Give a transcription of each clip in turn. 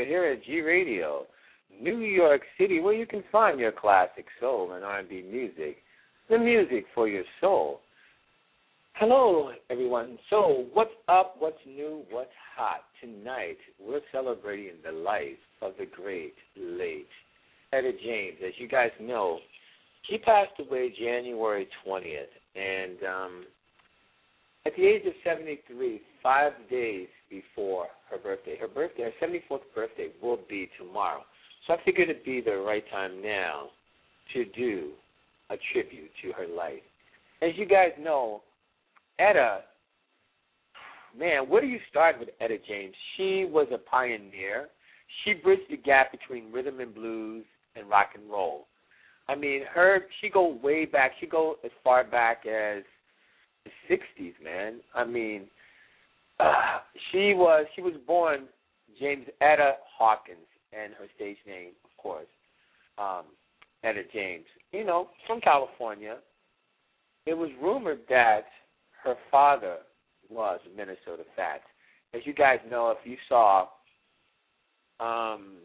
Lassiter, here at G Radio, New York City, where you can find your classic soul and R&B music, the music for your soul. Hello, everyone. So, what's up? What's new? What's hot? Tonight, we're celebrating the life of the great, late Etta James. As you guys know, she passed away January 20th, and um, at the age of 73, five days before her birthday, her birthday, her 74th birthday will be tomorrow. So I figured it'd be the right time now to do a tribute to her life. As you guys know, Etta, man, where do you start with Etta James? She was a pioneer. She bridged the gap between rhythm and blues and rock and roll. I mean, her she go way back. She go as far back as the '60s, man. I mean, uh, she was she was born James Etta Hawkins, and her stage name, of course, um, Etta James. You know, from California. It was rumored that her father was Minnesota Fats. As you guys know, if you saw um,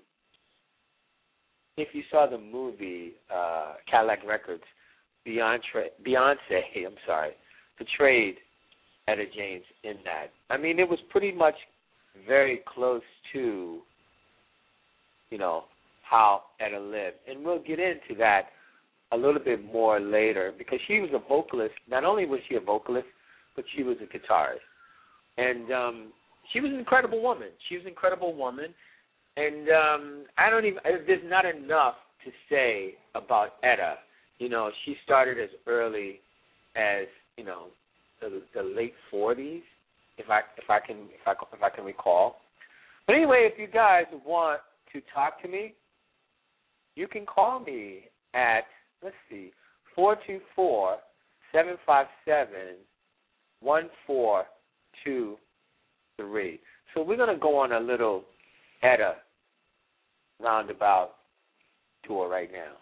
if you saw the movie uh, Cadillac Records, Beyonce, Beyonce, I'm sorry, portrayed Etta James in that. I mean, it was pretty much very close to, you know, how Etta lived, and we'll get into that a little bit more later because she was a vocalist. Not only was she a vocalist, but she was a guitarist, and um, she was an incredible woman. She was an incredible woman, and um, I don't even. There's not enough to say about Etta. You know, she started as early as you know the, the late 40s, if I if I can if I if I can recall. But anyway, if you guys want to talk to me, you can call me at let's see four two four seven five seven one four two three. So we're gonna go on a little Etta roundabout tour right now.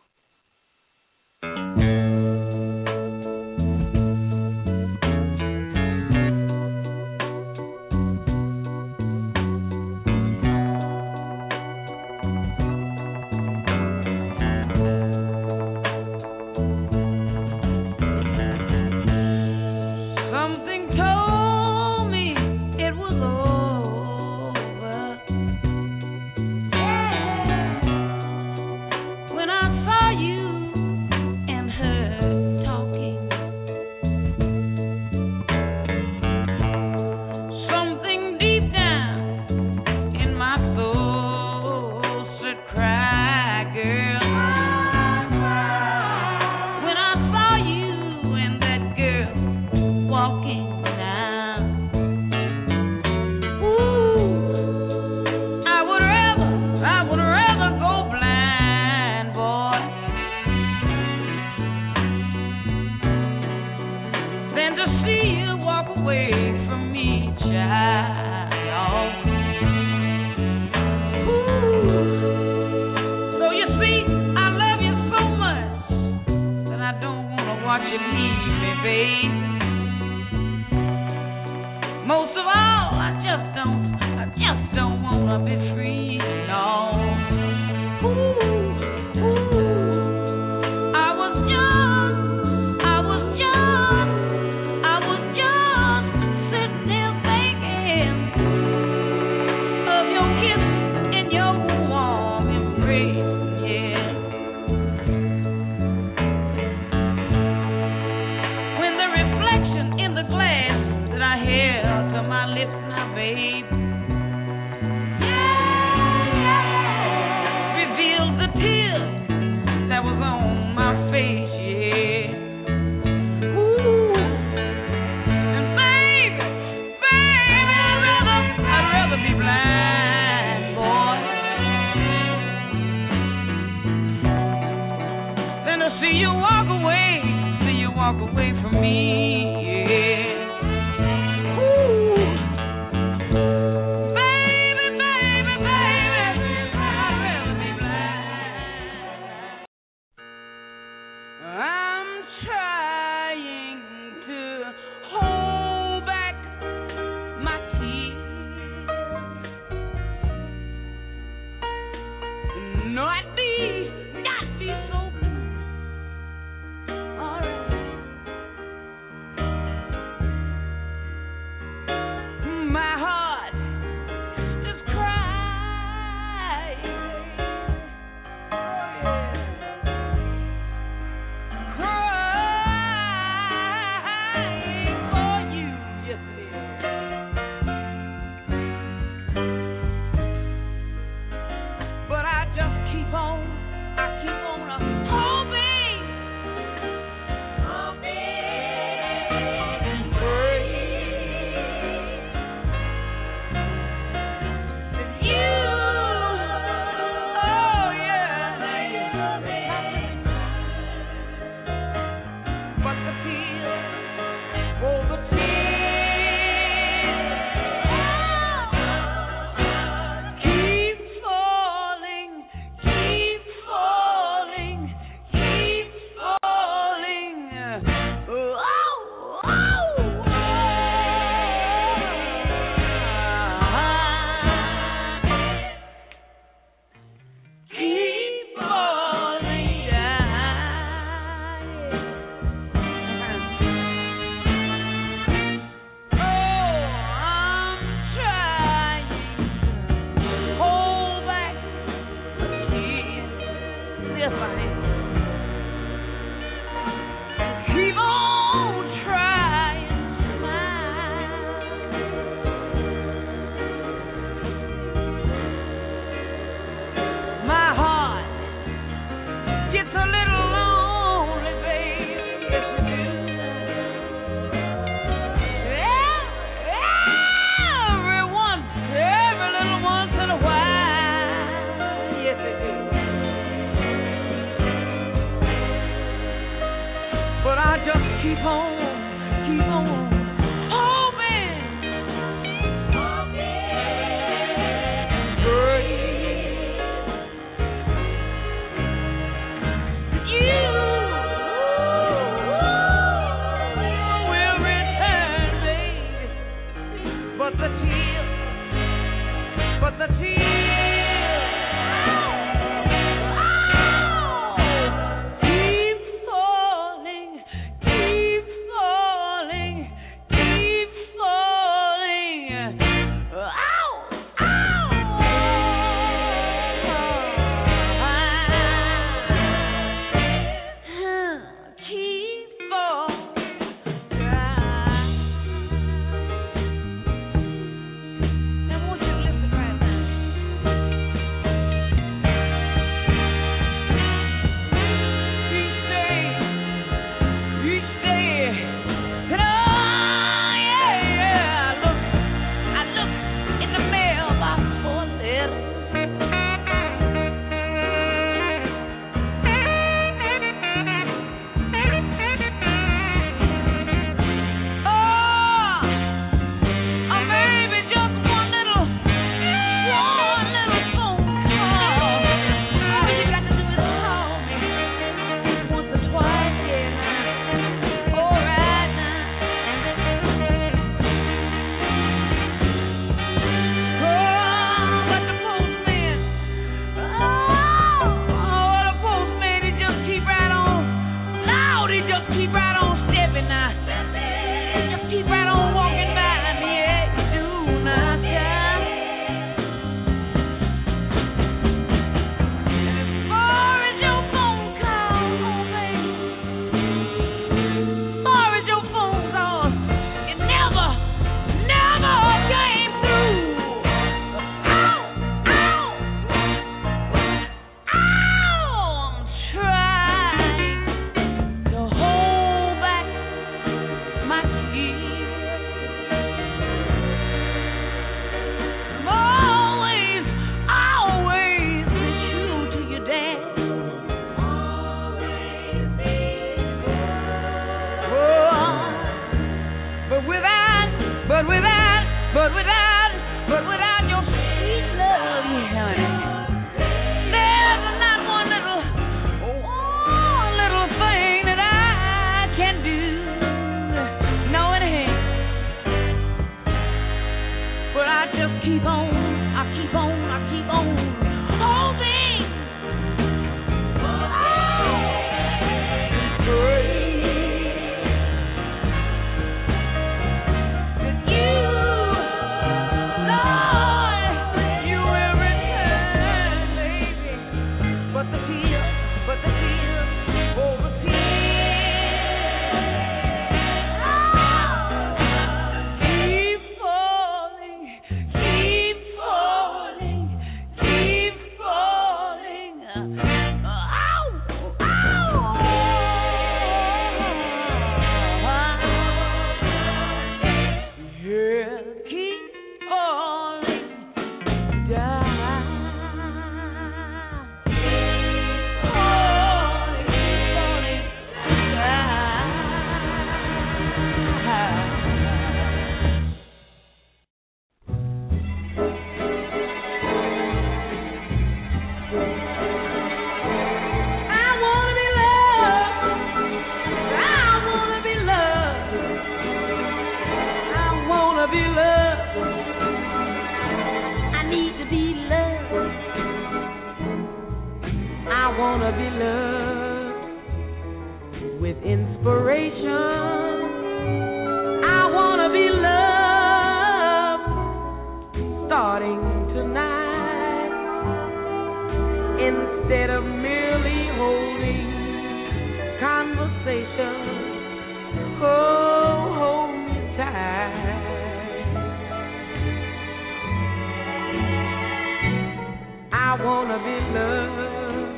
I wanna be loved.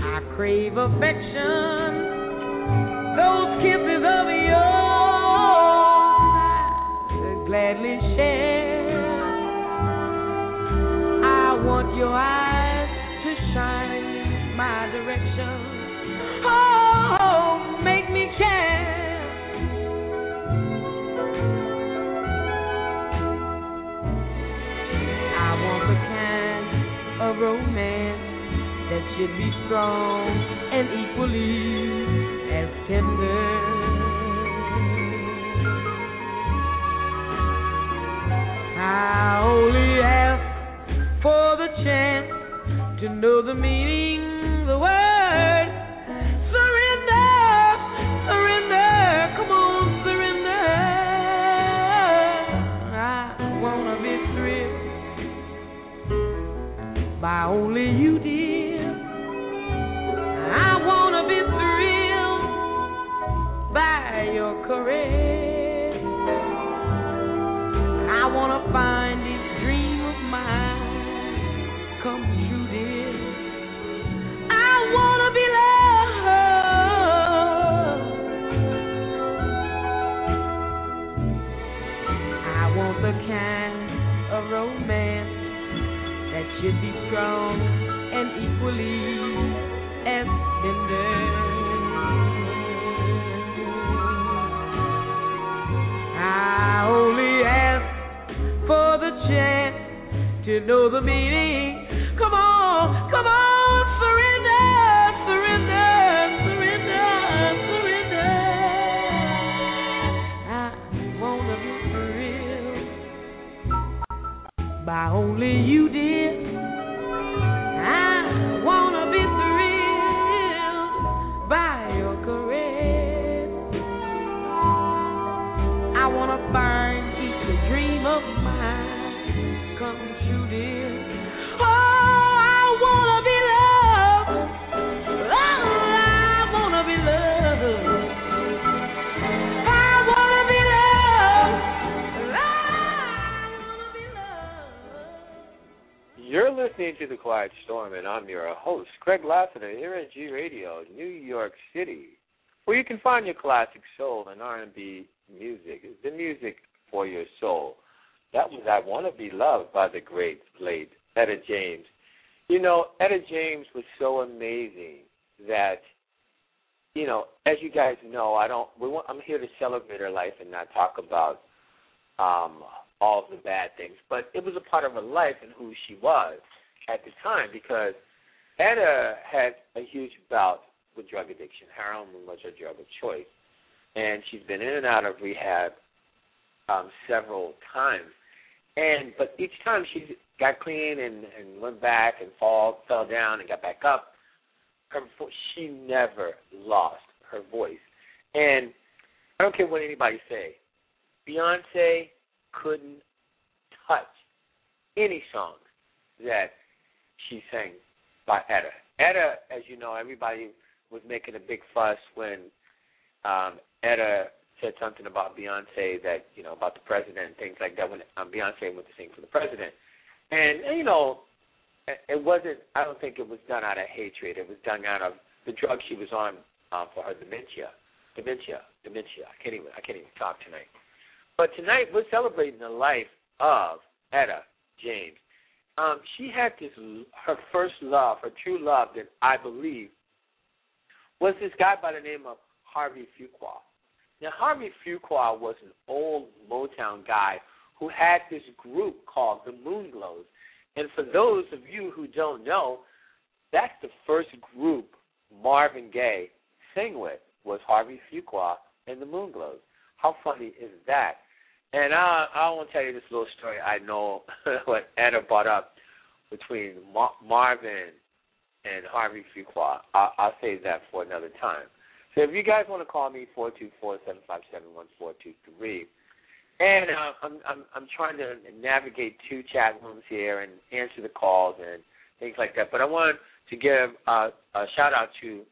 I crave affection, those kisses of yours I'd gladly share. I want your eyes. should be strong and equally as tender. I only ask for the chance to know the meaning, the word. Surrender, surrender, come on, surrender. I wanna be thrilled by only you. By know the meaning. Come on, come on, surrender, surrender, surrender, surrender. I wanna be thrilled by only you, You're to The Quiet Storm, and I'm your host, Greg Lassiter, here at G Radio, New York City, where you can find your classic soul and R&B music, the music for your soul. That was I Want to Be Loved by the great, late Etta James. You know, Etta James was so amazing that, you know, as you guys know, I don't. We want, I'm here to celebrate her life and not talk about um, all of the bad things. But it was a part of her life and who she was at the time because Etta had a huge bout with drug addiction. Heroin was her drug of choice, and she's been in and out of rehab um, several times. And but each time she got clean and, and went back and fall fell down and got back up, her vo- she never lost her voice. And I don't care what anybody say, Beyonce couldn't touch any song that she sang by Etta. Etta, as you know, everybody was making a big fuss when um, Etta said something about Beyonce that you know about the president and things like that when um, Beyonce went to sing for the president, and, and you know it wasn't. I don't think it was done out of hatred. It was done out of the drug she was on uh, for her dementia, dementia, dementia. I can't even. I can't even talk tonight. But tonight we're celebrating the life of Etta James. Um, she had this her first love, her true love that I believe was this guy by the name of Harvey Fuqua. Now Harvey Fuqua was an old Motown guy who had this group called the Moonglows. And for those of you who don't know, that's the first group Marvin Gaye sang with was Harvey Fuqua and the Moonglows. How funny is that? And I I want to tell you this little story I know what Etta brought up between Mar- Marvin and Harvey Fuqua. I'll, I'll save that for another time. So if you guys want to call me four two four seven five seven one four two three, and uh, I'm I'm I'm trying to navigate two chat rooms here and answer the calls and things like that. But I want to give uh, a shout out to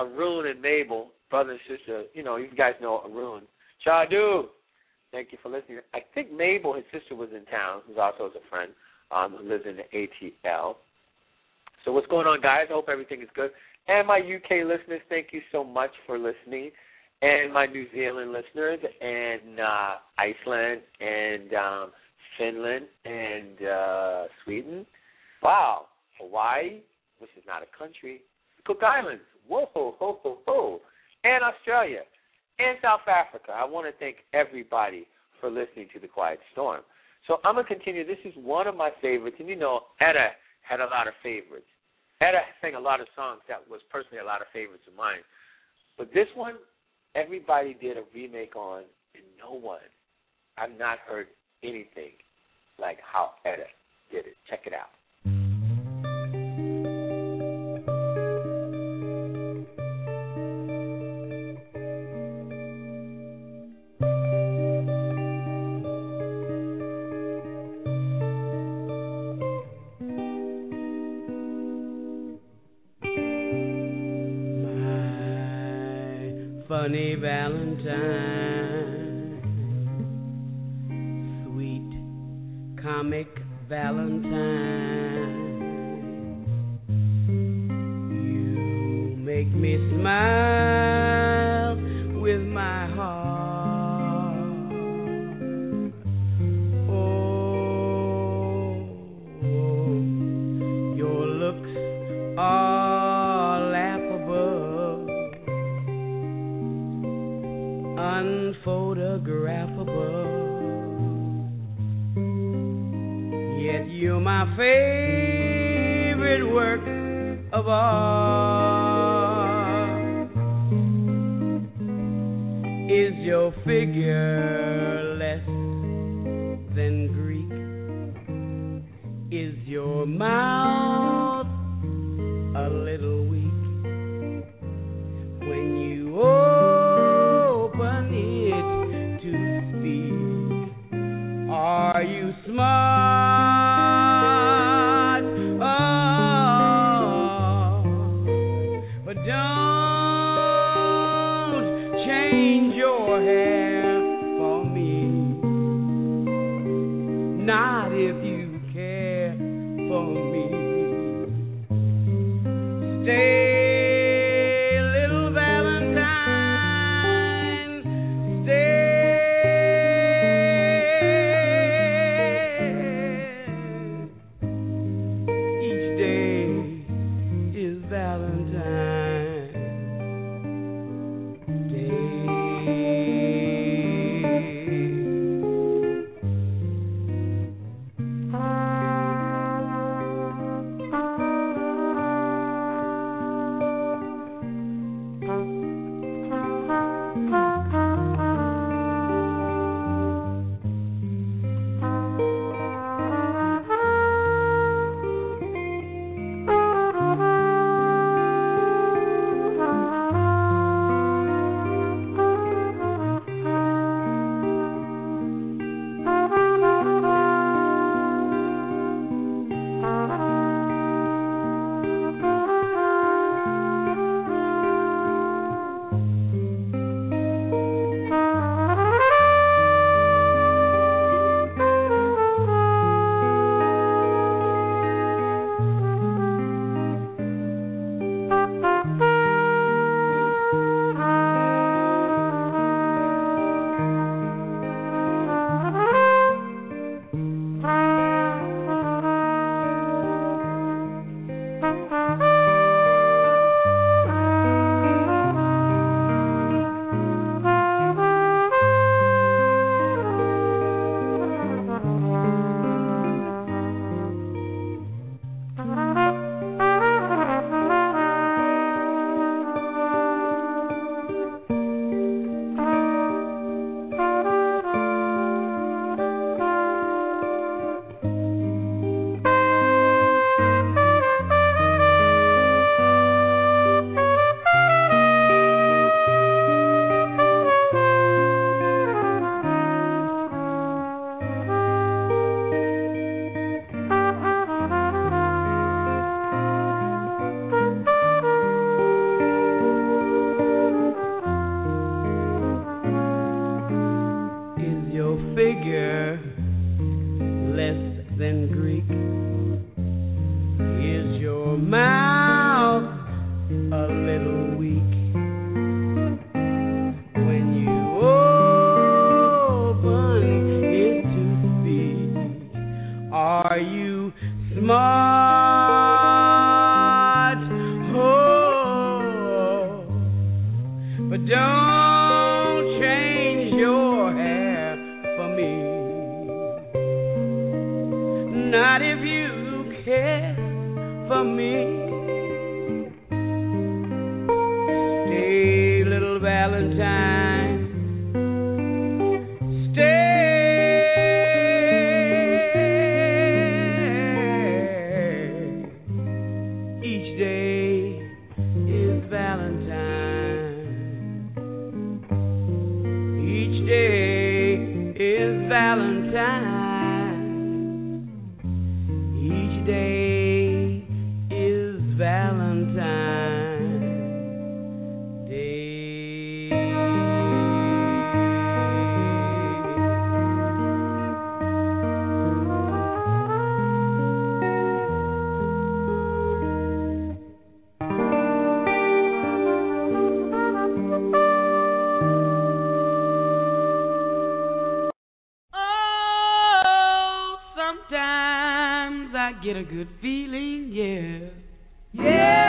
Arun and Mabel, brother and sister. You know, you guys know Arun. Chadu, thank you for listening. I think Mabel, his sister, was in town, who's also a friend, um, who lives in the ATL. So what's going on, guys? I hope everything is good. And my UK listeners, thank you so much for listening. And my New Zealand listeners, and uh, Iceland, and um, Finland, and uh, Sweden. Wow, Hawaii, which is not a country. Cook Islands. Whoa, ho, ho, ho, ho. And Australia. And South Africa. I want to thank everybody for listening to The Quiet Storm. So I'm going to continue. This is one of my favorites. And you know, Etta had a lot of favorites. Etta sang a lot of songs that was personally a lot of favorites of mine. But this one, everybody did a remake on, and no one, I've not heard anything like how Etta did it. Check it out. get a good feeling, yeah. Yeah.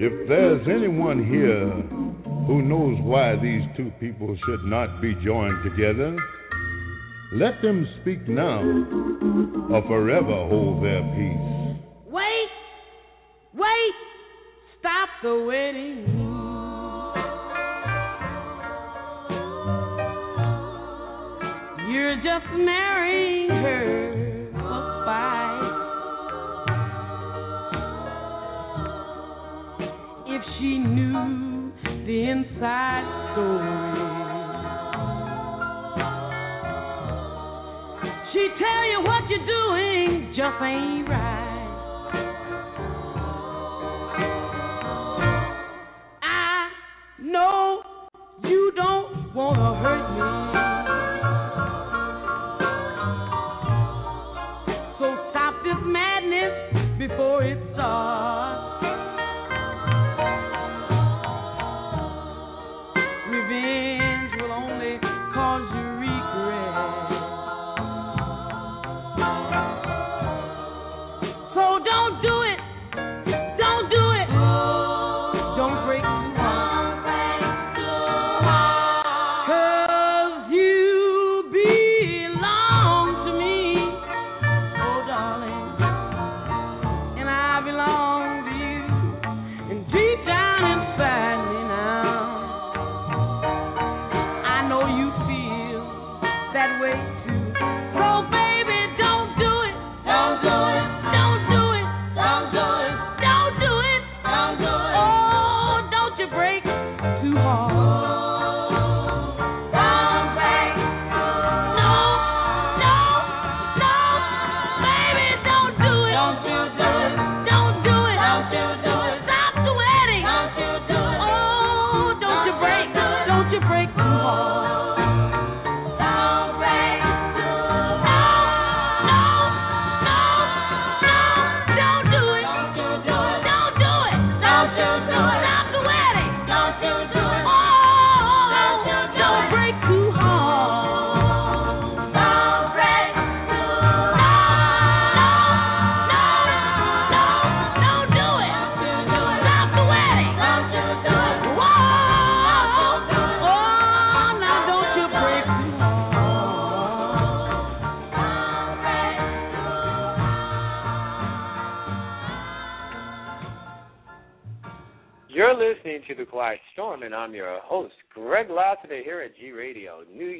If there's anyone here who knows why these two people should not be joined together, let them speak now or forever hold their peace. Wait! Wait! Stop the wedding. You're just marrying her. we knew the inside story. She tell you what you're doing just ain't right.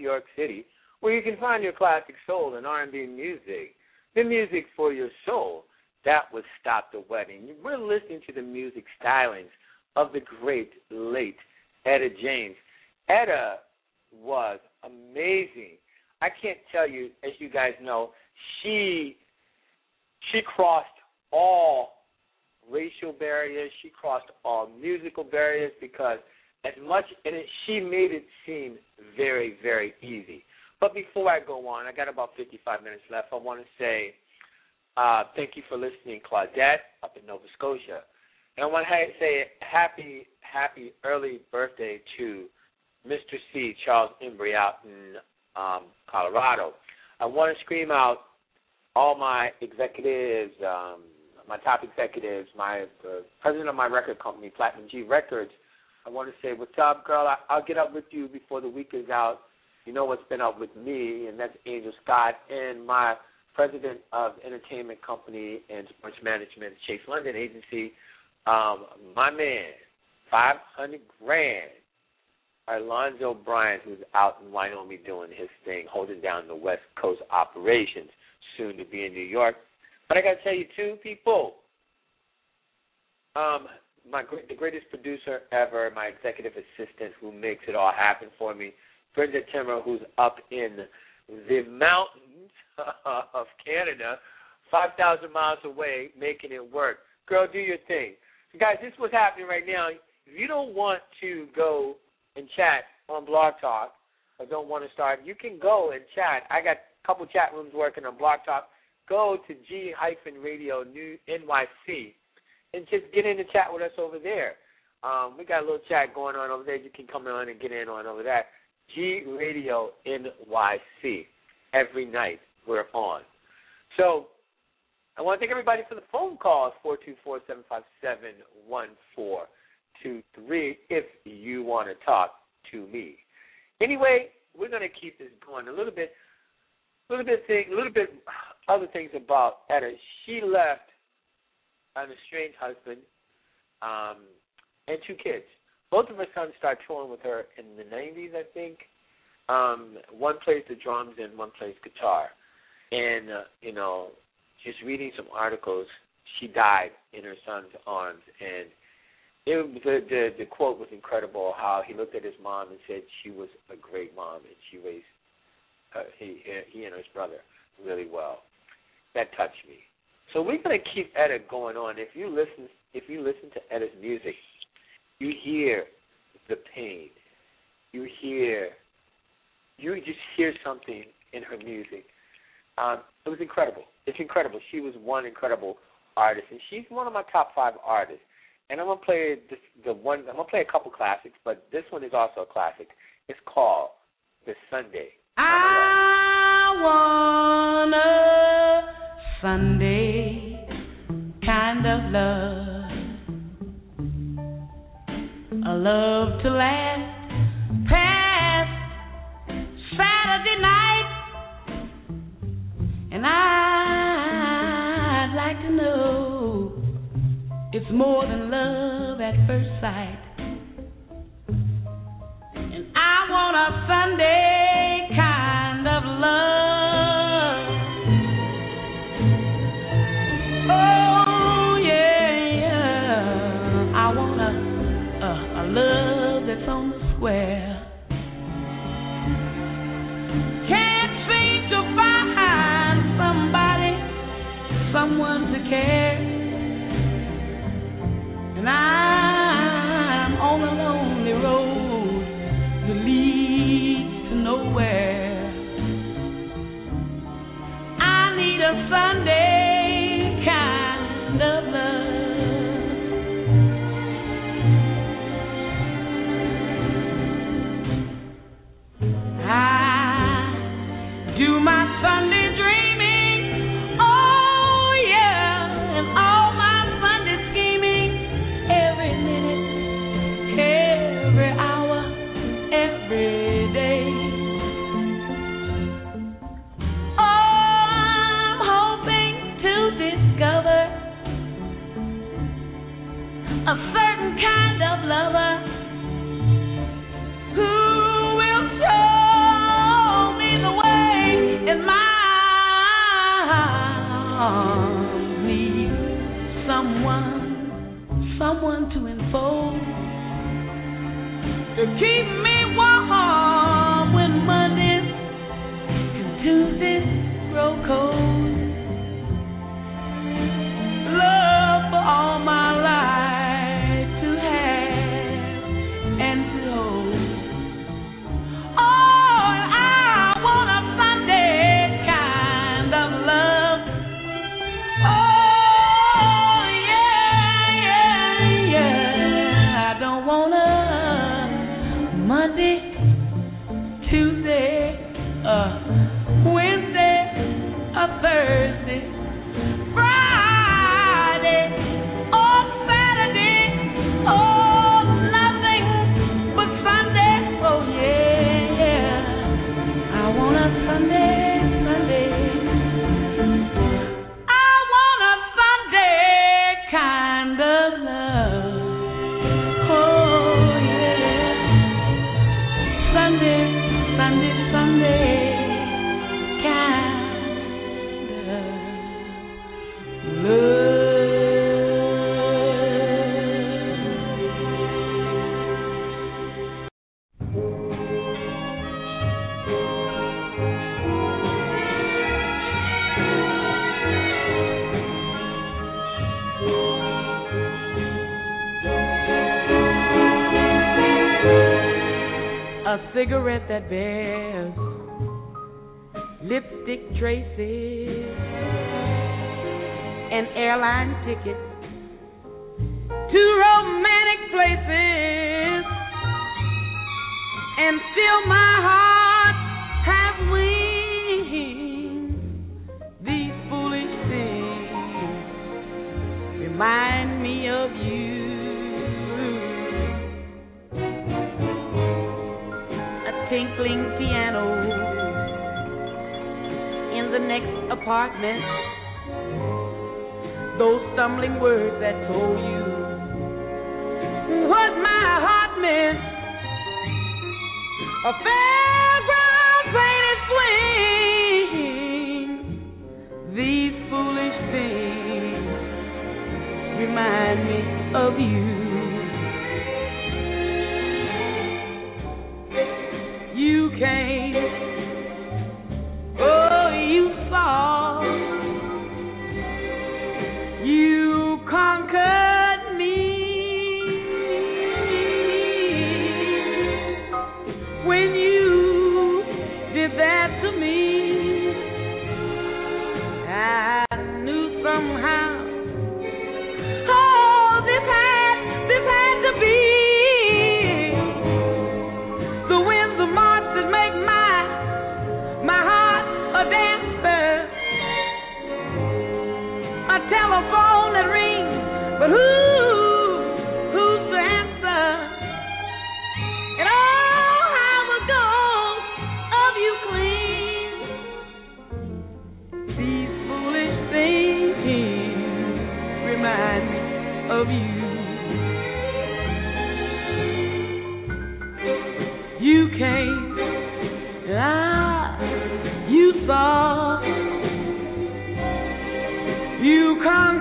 York City, where you can find your classic soul and R&B music, the music for your soul. That was Stop the Wedding. We're listening to the music stylings of the great, late Etta James. Etta was amazing. I can't tell you, as you guys know, she she crossed all racial barriers. She crossed all musical barriers because as much and it, she made it seem very, very easy. But before I go on, I got about 55 minutes left. I want to say uh, thank you for listening, Claudette, up in Nova Scotia. And I want to say happy, happy early birthday to Mr. C, Charles Embry, out in um, Colorado. I want to scream out all my executives, um, my top executives, my the president of my record company, Platinum G Records. I want to say, what's up, girl? I, I'll get up with you before the week is out. You know what's been up with me, and that's Angel Scott and my president of entertainment company and sports management, Chase London Agency. Um, my man, five hundred grand. Alonzo Bryant, who's out in Wyoming doing his thing, holding down the West Coast operations, soon to be in New York. But I got to tell you, two people. Um, my the greatest producer ever, my executive assistant, who makes it all happen for me, Brenda Timmer, who's up in the mountains of Canada, five thousand miles away, making it work. Girl, do your thing. So guys, this is what's happening right now. If you don't want to go and chat on Blog Talk, or don't want to start, you can go and chat. I got a couple chat rooms working on Blog Talk go to G hyphen Radio New NYC and just get in the chat with us over there. Um, we got a little chat going on over there. You can come on and get in on over that. G Radio NYC. Every night we're on. So I want to thank everybody for the phone calls, 424-757-1423, if you want to talk to me. Anyway, we're going to keep this going a little bit, a little bit thing, a little bit other things about Etta. She left an estranged husband um, and two kids. Both of her sons started touring with her in the 90s, I think. Um, one plays the drums and one plays guitar. And, uh, you know, just reading some articles, she died in her son's arms. And it, the, the, the quote was incredible how he looked at his mom and said she was a great mom and she raised uh, he, he and his brother really well that touched me. So we're to keep Etta going on. If you listen, if you listen to Etta's music, you hear the pain. You hear, you just hear something in her music. Um, it was incredible. It's incredible. She was one incredible artist, and she's one of my top five artists. And I'm gonna play this, the one. I'm gonna play a couple classics, but this one is also a classic. It's called "The Sunday." I wanna Sunday kind of love, a love to last past Saturday night, and I'd like to know it's more than love at first sight, and I want a Sunday someone to care. love. these foolish things remind me of you. You came, ah, you saw, you come.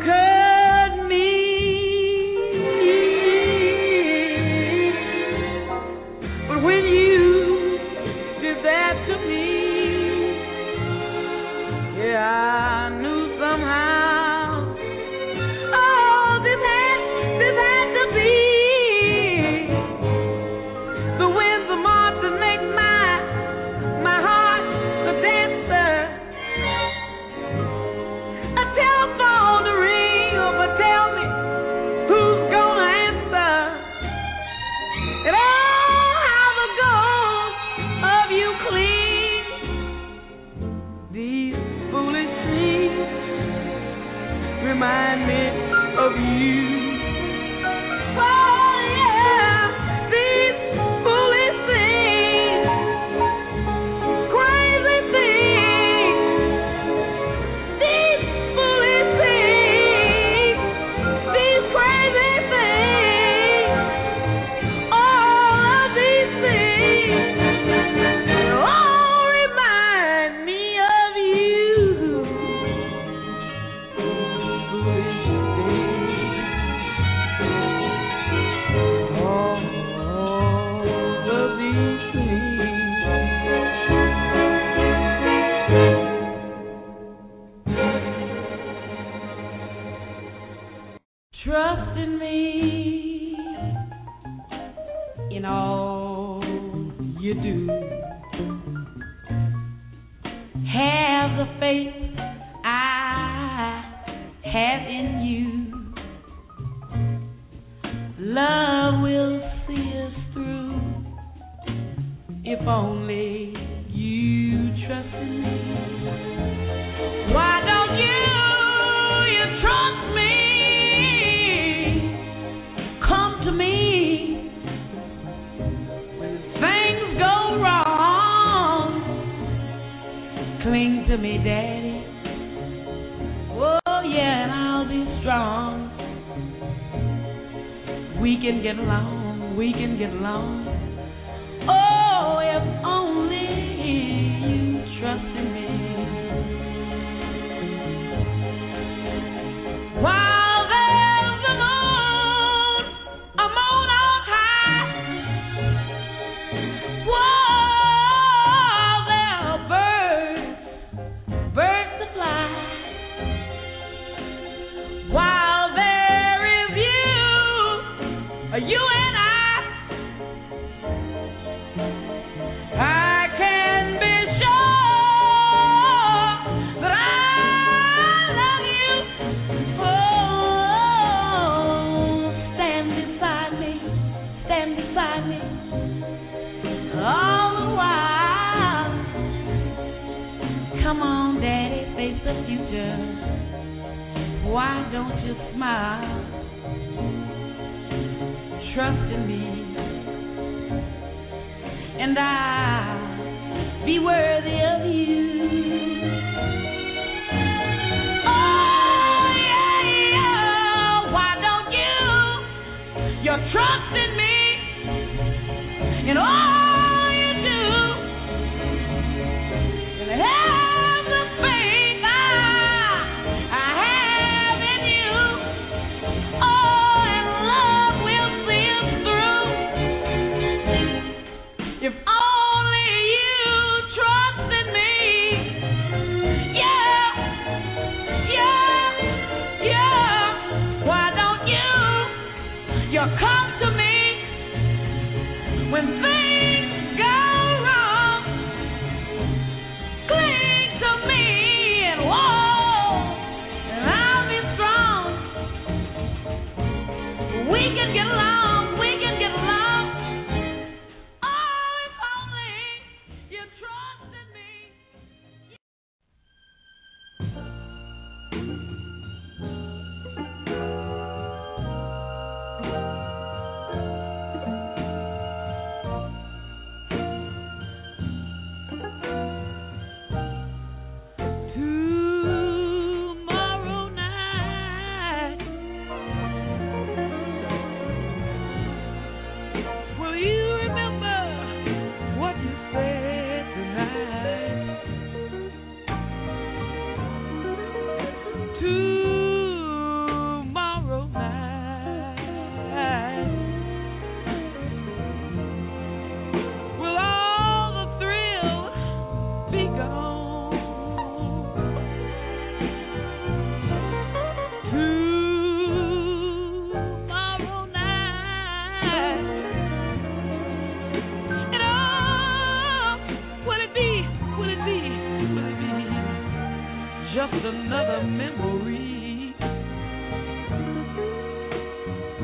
just another memory.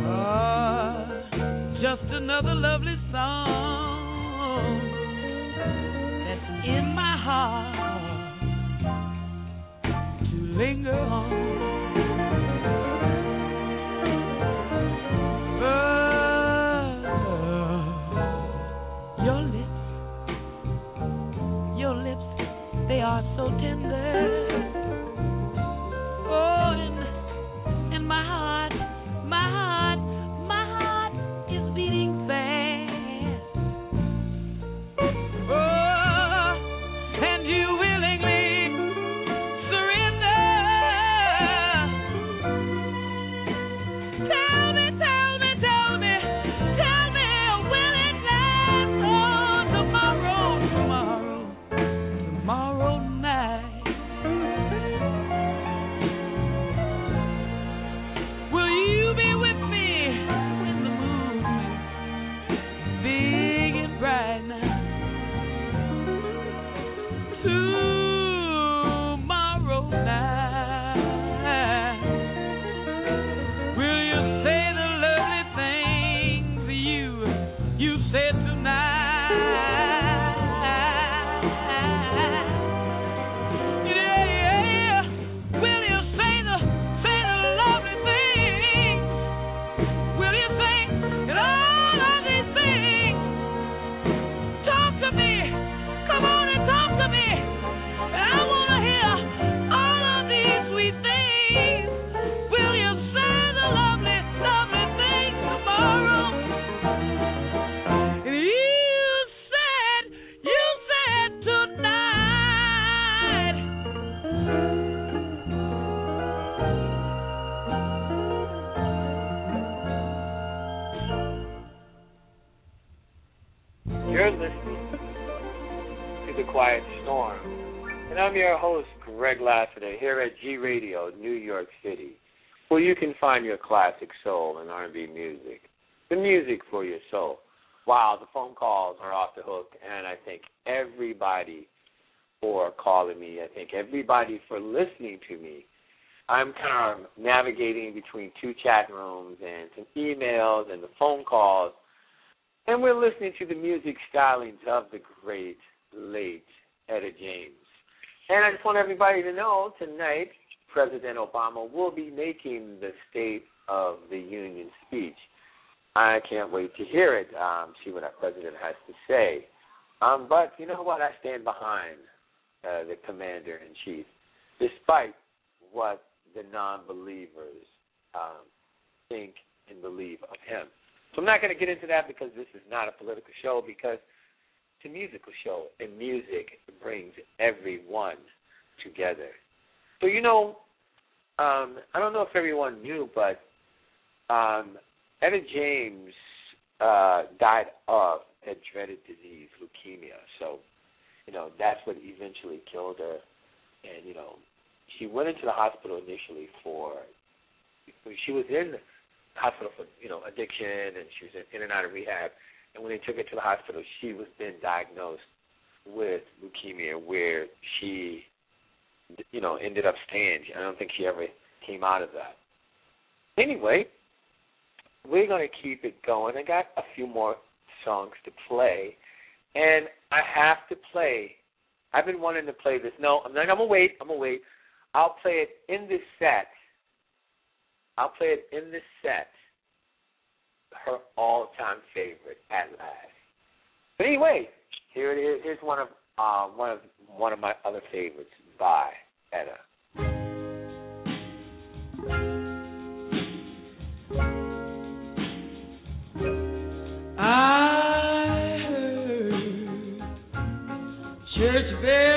Ah, just another lovely song that's in my heart to linger on. Radio, New York City, where you can find your classic soul and R&B music, the music for your soul. Wow, the phone calls are off the hook, and I thank everybody for calling me. I thank everybody for listening to me. I'm kind of navigating between two chat rooms and some emails and the phone calls, and we're listening to the music stylings of the great, late Etta James. And I just want everybody to know tonight, President Obama will be making the State of the Union speech. I can't wait to hear it, um, see what our president has to say. Um, but you know what? I stand behind uh, the commander in chief, despite what the non-believers um, think and believe of him. So I'm not going to get into that because this is not a political show. Because it's a musical show, and music brings everyone together. So you know, um, I don't know if everyone knew, but um, Etta James uh, died of a dreaded disease, leukemia. So, you know, that's what eventually killed her. And, you know, she went into the hospital initially for, she was in the hospital for, you know, addiction and she was in and out of rehab. And when they took her to the hospital, she was then diagnosed with leukemia where she, you know, ended up staying. I don't think she ever came out of that. Anyway, we're going to keep it going. I got a few more songs to play, and I have to play. I've been wanting to play this. No, I'm not. I'm gonna wait. I'm gonna wait. I'll play it in this set. I'll play it in this set. Her all-time favorite, at last. But anyway, here it is. Here's one of uh, one of one of my other favorites by Etta. I heard church bells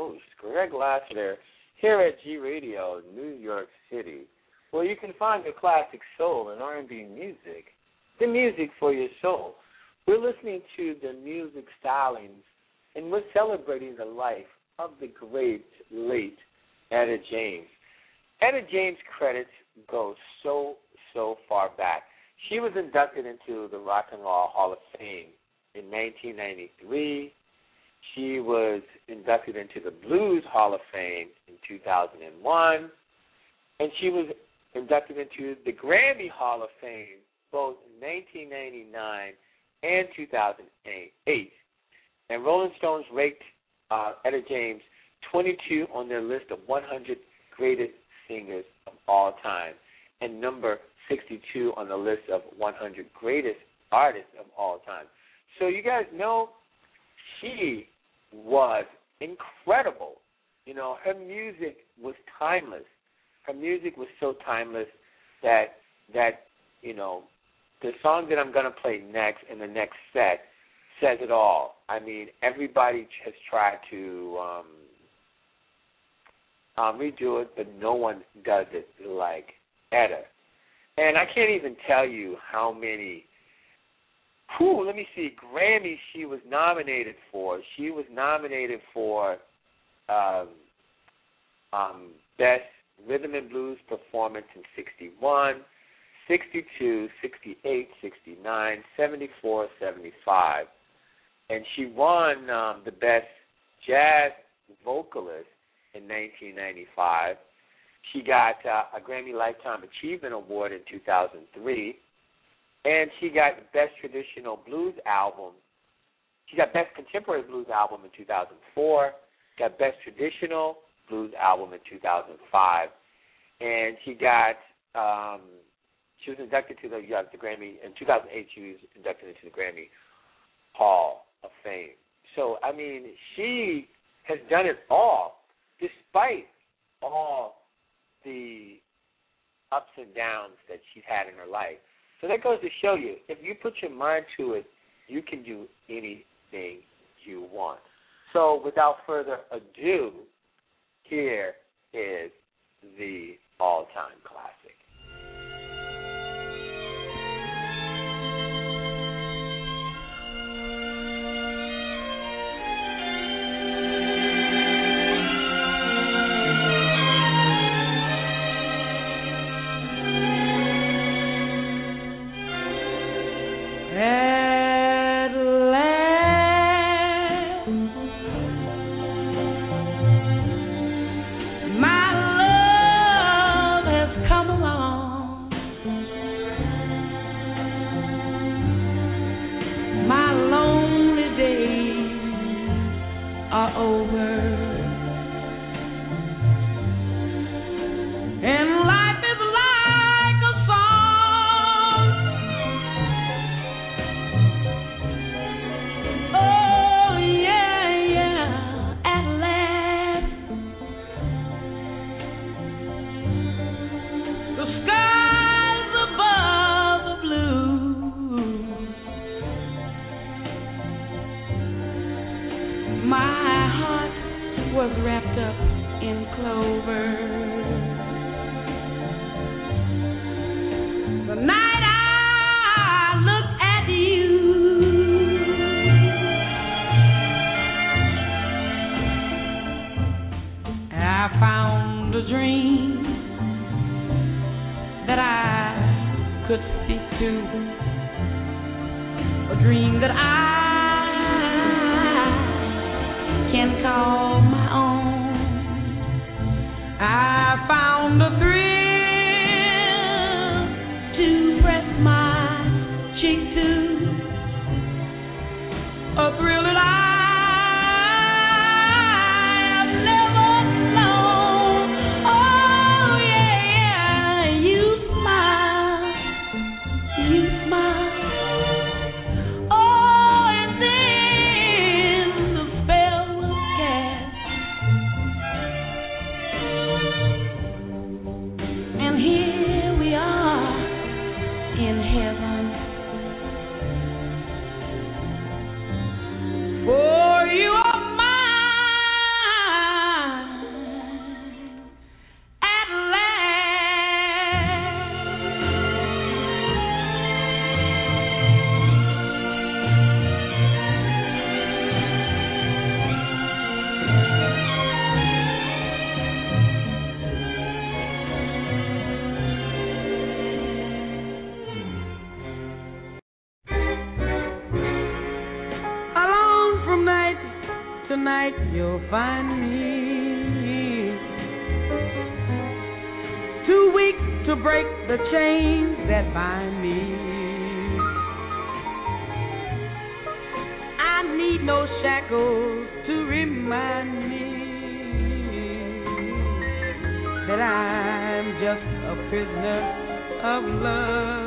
host, Greg Lassiter, here at G Radio, New York City, where you can find your classic soul and R&B music, the music for your soul. We're listening to the music stylings, and we're celebrating the life of the great late Etta James. Etta James' credits go so, so far back. She was inducted into the Rock and Roll Hall of Fame in 1993, she was inducted into the Blues Hall of Fame in 2001, and she was inducted into the Grammy Hall of Fame both in 1999 and 2008. And Rolling Stones ranked uh, Etta James 22 on their list of 100 greatest singers of all time, and number 62 on the list of 100 greatest artists of all time. So you guys know she was incredible. You know, her music was timeless. Her music was so timeless that that you know the song that I'm going to play next in the next set says it all. I mean, everybody has tried to um, um, redo it, but no one does it like Etta. And I can't even tell you how many. Whew, let me see. Grammys she was nominated for. She was nominated for um, um, Best Rhythm and Blues Performance in '61, 62, 68, 69, 74, 75. And she won um, the Best Jazz Vocalist in 1995. She got uh, a Grammy Lifetime Achievement Award in 2003. And she got Best Traditional Blues Album. She got Best Contemporary Blues Album in 2004. Got Best Traditional Blues Album in 2005. And she got um, she was inducted to the uh, the Grammy in 2008. She was inducted into the Grammy Hall of Fame. So I mean, she has done it all, despite all the ups and downs that she's had in her life. So that goes to show you, if you put your mind to it, you can do anything you want. So without further ado, here is the all-time classic. find me. Too weak to break the chains that bind me. I need no shackles to remind me that I'm just a prisoner of love.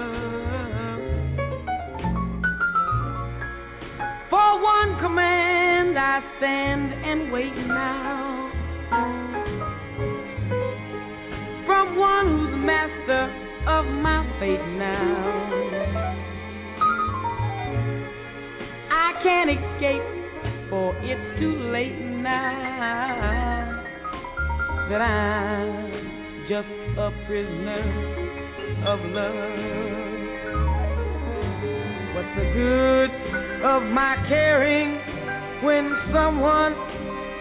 For one command I stand and wait now. From one who's master of my fate now. I can't escape, for it's too late now that I'm just a prisoner of love. What's the good of my caring when someone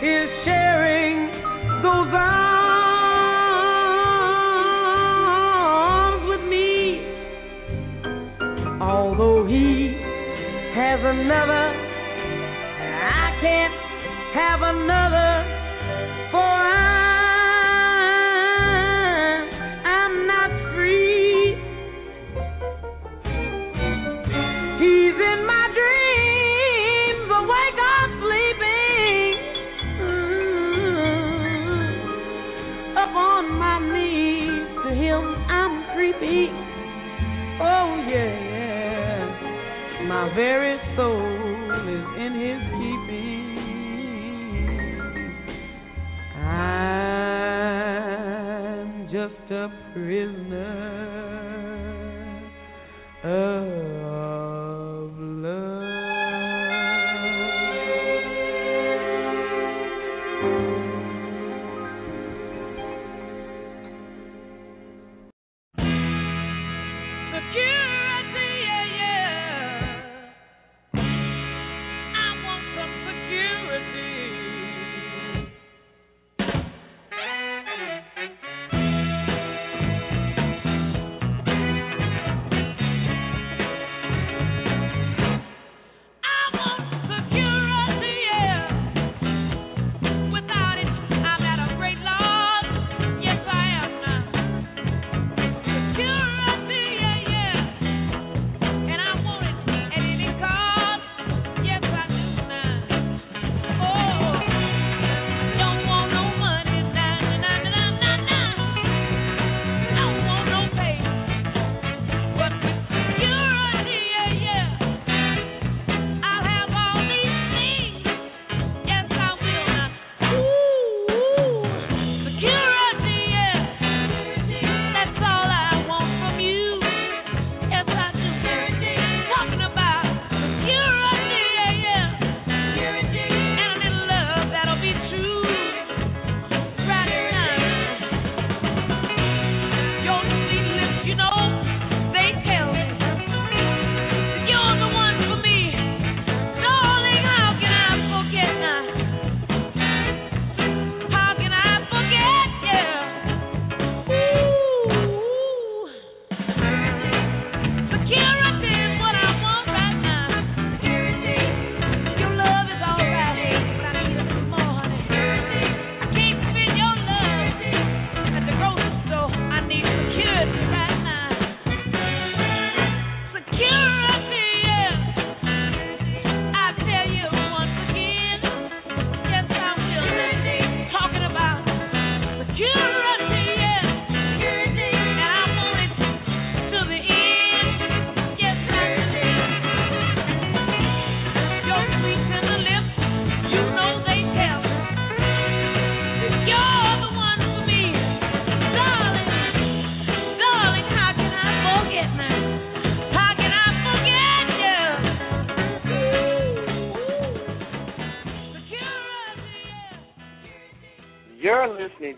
is sharing those arms with me? Although he has another, I can't have another, very soul is in his keeping. I'm just a prisoner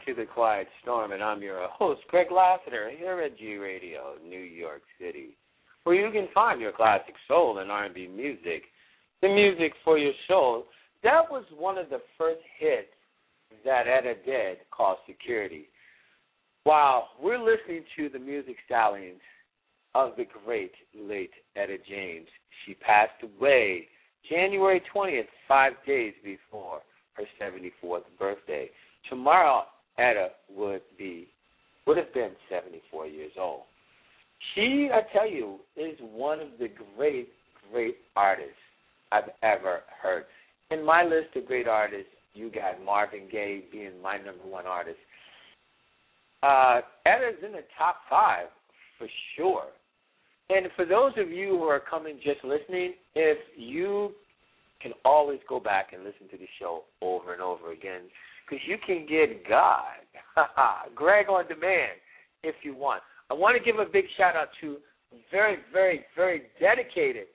to The Quiet Storm, and I'm your host, Greg Lassiter, here at G Radio, New York City, where you can find your classic soul and R&B music, the music for your soul. That was one of the first hits that Etta did called Security. Wow, we're listening to the music stallions of the great late Etta James. She passed away January 20th, five days before her 74th birthday. Tomorrow, Etta would be would have been 74 years old. She, I tell you, is one of the great, great artists I've ever heard. In my list of great artists, you got Marvin Gaye being my number one artist. Uh, Etta's in the top five for sure. And for those of you who are coming just listening, if you can always go back and listen to the show over and over again, because you can get God, Greg on demand, if you want. I want to give a big shout out to very, very, very dedicated,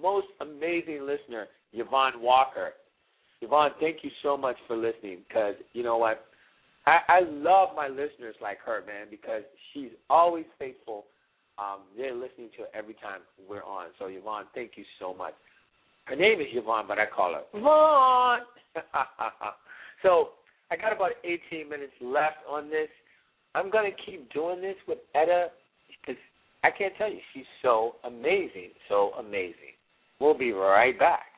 most amazing listener, Yvonne Walker. Yvonne, thank you so much for listening because you know what? I, I love my listeners like her, man, because she's always faithful. Um, they're listening to every time we're on. So, Yvonne, thank you so much. Her name is Yvonne, but I call her Yvonne. so, I got about 18 minutes left on this. I'm going to keep doing this with Etta because I can't tell you, she's so amazing, so amazing. We'll be right back.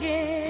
Again.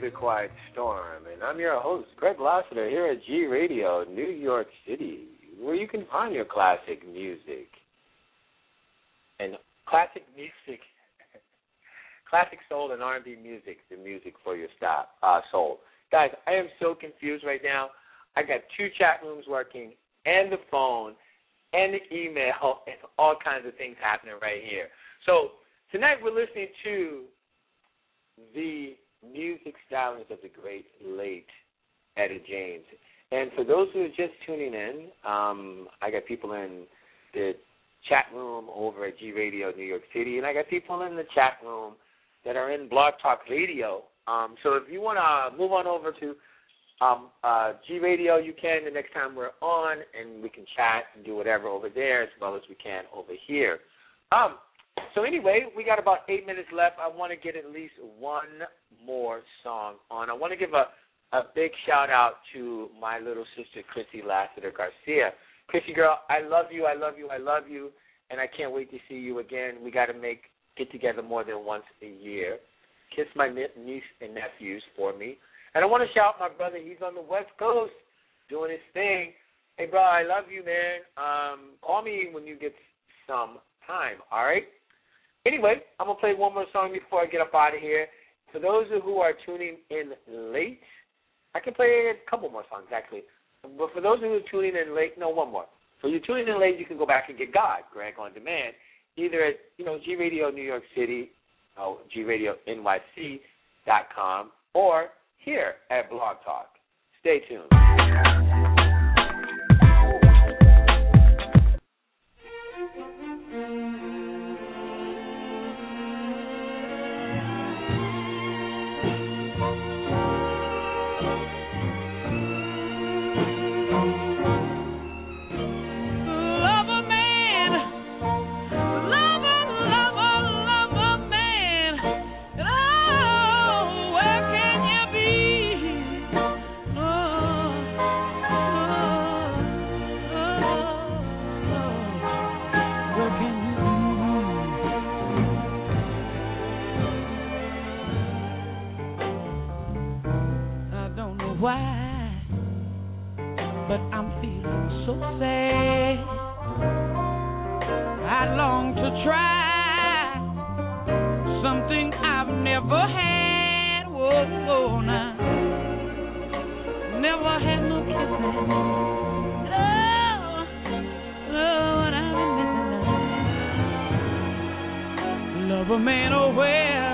The Quiet Storm, and I'm your host, Greg Lassiter, here at G Radio, New York City, where you can find your classic music. And classic music, classic soul and R&B music, the music for your stop, uh, soul. Guys, I am so confused right now. I got two chat rooms working, and the phone, and the email, and all kinds of things happening right here. So tonight we're listening to the music stylings of the great late Etta James. And for those who are just tuning in, um, I got people in the chat room over at G Radio New York City, and I got people in the chat room that are in Blog Talk Radio. Um, so if you want to move on over to um, uh, G Radio, you can the next time we're on, and we can chat and do whatever over there as well as we can over here. Um, so anyway, we got about eight minutes left. I want to get at least one more song on. I want to give a a big shout out to my little sister Chrissy Lassiter Garcia. Chrissy girl, I love you, I love you, I love you, and I can't wait to see you again. We got to make get together more than once a year. Kiss my niece and nephews for me, and I want to shout out my brother. He's on the West Coast doing his thing. Hey, bro, I love you, man. Um, call me when you get some time. All right. Anyway, I'm gonna play one more song before I get up out of here. For those who are tuning in late, I can play a couple more songs actually. But for those who are tuning in late, no, one more. So you're tuning in late, you can go back and get God, Greg on demand, either at you know G Radio New York City, oh, G Radio NYC dot com, or here at Blog Talk. Stay tuned. so sad. I long to try something I've never had. Oh, whoa, nah. Never had no kissing. Oh, oh Lord, I've been missing. Love a man, oh well.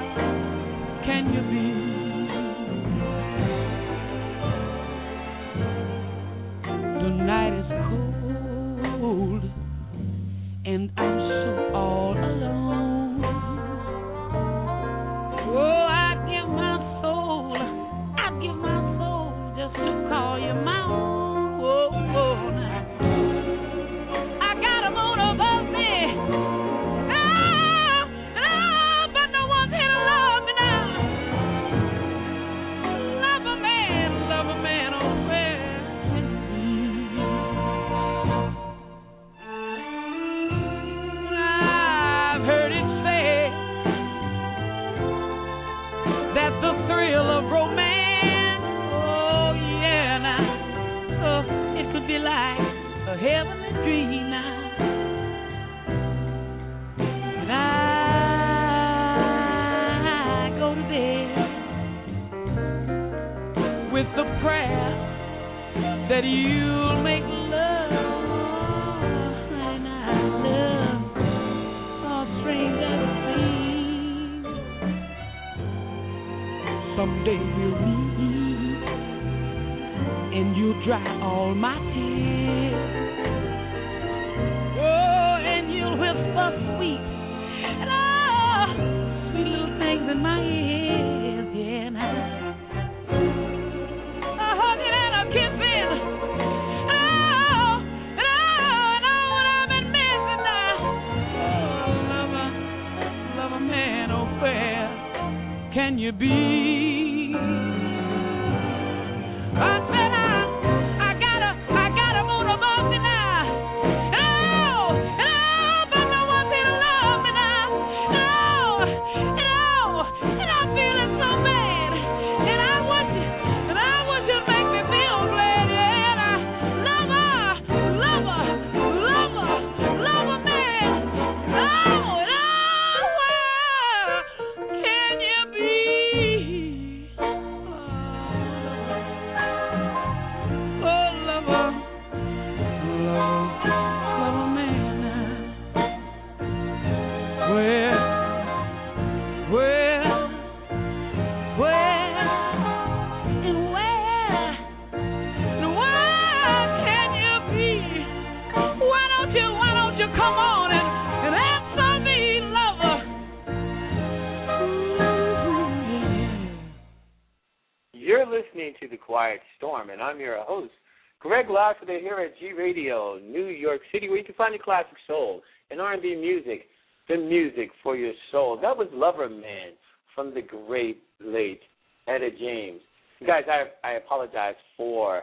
Classic soul and R&B music, the music for your soul. That was Lover Man from the great late Etta James. Guys, I I apologize for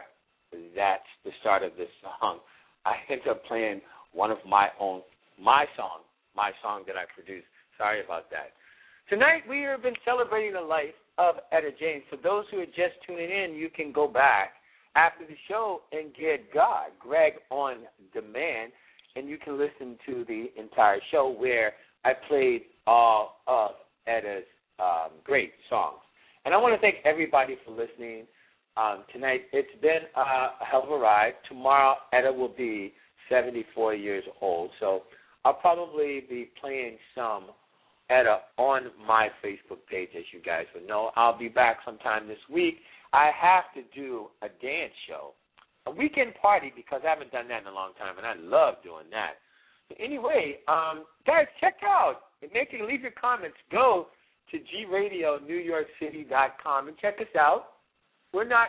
that. The start of this song, I ended up playing one of my own my song, my song that I produced. Sorry about that. Tonight we have been celebrating the life of Etta James. For those who are just tuning in, you can go back after the show and get God, Greg on demand, and you can listen to the entire show where I played all of Etta's um, great songs. And I want to thank everybody for listening um, tonight. It's been a hell of a ride. Tomorrow, Etta will be 74 years old. So I'll probably be playing some Etta on my Facebook page, as you guys would know. I'll be back sometime this week. I have to do a dance show, a weekend party, because I haven't done that in a long time, and I love doing that. So anyway, um, guys, check out and make you leave your comments. Go to gradionewyorkcity.com and check us out. We're not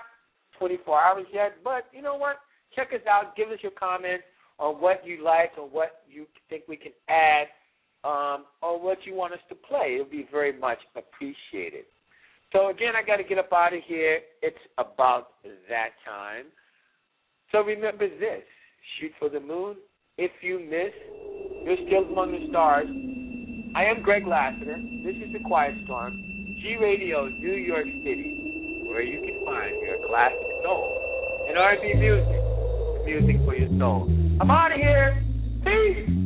24 hours yet, but you know what? Check us out. Give us your comments on what you like or what you think we can add um, or what you want us to play. It'll be very much appreciated. So again, I got to get up out of here. It's about that time. So remember this: shoot for the moon. If you miss, you're still among the stars. I am Greg Lassiter. This is the Quiet Storm, G Radio, New York City, where you can find your classic soul and R&B music, music for your soul. I'm out of here. Peace.